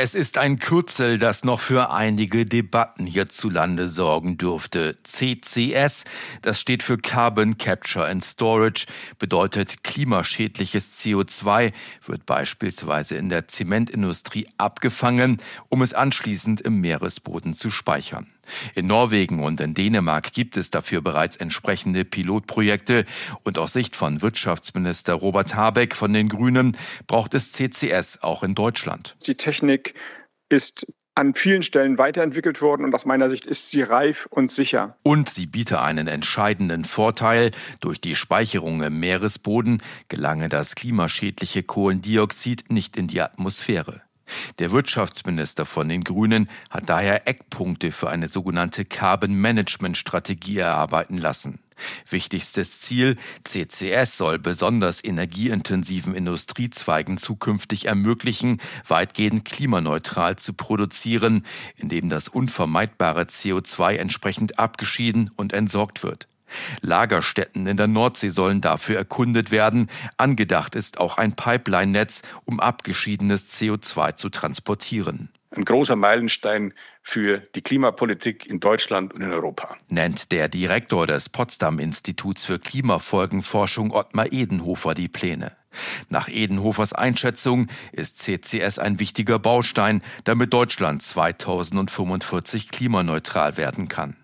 Es ist ein Kürzel, das noch für einige Debatten hierzulande sorgen dürfte. CCS, das steht für Carbon Capture and Storage, bedeutet klimaschädliches CO2, wird beispielsweise in der Zementindustrie abgefangen, um es anschließend im Meeresboden zu speichern. In Norwegen und in Dänemark gibt es dafür bereits entsprechende Pilotprojekte und aus Sicht von Wirtschaftsminister Robert Habeck von den Grünen braucht es CCS auch in Deutschland. Die Technik ist an vielen Stellen weiterentwickelt worden und aus meiner Sicht ist sie reif und sicher. Und sie biete einen entscheidenden Vorteil. Durch die Speicherung im Meeresboden gelange das klimaschädliche Kohlendioxid nicht in die Atmosphäre. Der Wirtschaftsminister von den Grünen hat daher Eckpunkte für eine sogenannte Carbon Management Strategie erarbeiten lassen. Wichtigstes Ziel, CCS soll besonders energieintensiven Industriezweigen zukünftig ermöglichen, weitgehend klimaneutral zu produzieren, indem das unvermeidbare CO2 entsprechend abgeschieden und entsorgt wird. Lagerstätten in der Nordsee sollen dafür erkundet werden. Angedacht ist auch ein Pipeline-Netz, um abgeschiedenes CO2 zu transportieren. Ein großer Meilenstein für die Klimapolitik in Deutschland und in Europa. Nennt der Direktor des Potsdam Instituts für Klimafolgenforschung Ottmar Edenhofer die Pläne. Nach Edenhofers Einschätzung ist CCS ein wichtiger Baustein, damit Deutschland 2045 klimaneutral werden kann.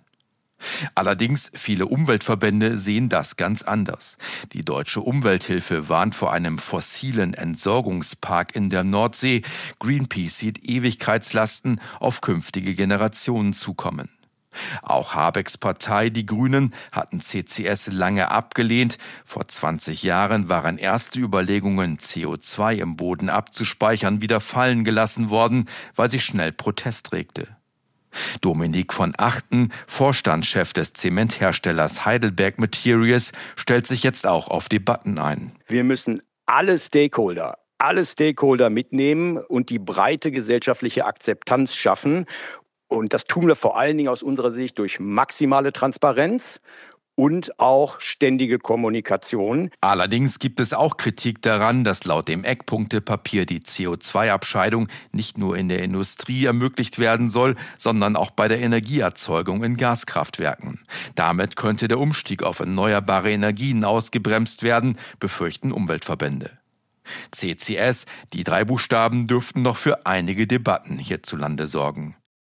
Allerdings viele Umweltverbände sehen das ganz anders. Die deutsche Umwelthilfe warnt vor einem fossilen Entsorgungspark in der Nordsee. Greenpeace sieht Ewigkeitslasten auf künftige Generationen zukommen. Auch Habecks Partei, die Grünen, hatten CCS lange abgelehnt. Vor 20 Jahren waren erste Überlegungen, CO2 im Boden abzuspeichern, wieder fallen gelassen worden, weil sich schnell Protest regte. Dominik von Achten, Vorstandschef des Zementherstellers Heidelberg Materials, stellt sich jetzt auch auf Debatten ein. Wir müssen alle Stakeholder alle Stakeholder mitnehmen und die breite gesellschaftliche Akzeptanz schaffen. Und das tun wir vor allen Dingen aus unserer Sicht durch maximale Transparenz und auch ständige Kommunikation. Allerdings gibt es auch Kritik daran, dass laut dem Eckpunktepapier die CO2-Abscheidung nicht nur in der Industrie ermöglicht werden soll, sondern auch bei der Energieerzeugung in Gaskraftwerken. Damit könnte der Umstieg auf erneuerbare Energien ausgebremst werden, befürchten Umweltverbände. CCS, die drei Buchstaben dürften noch für einige Debatten hierzulande sorgen.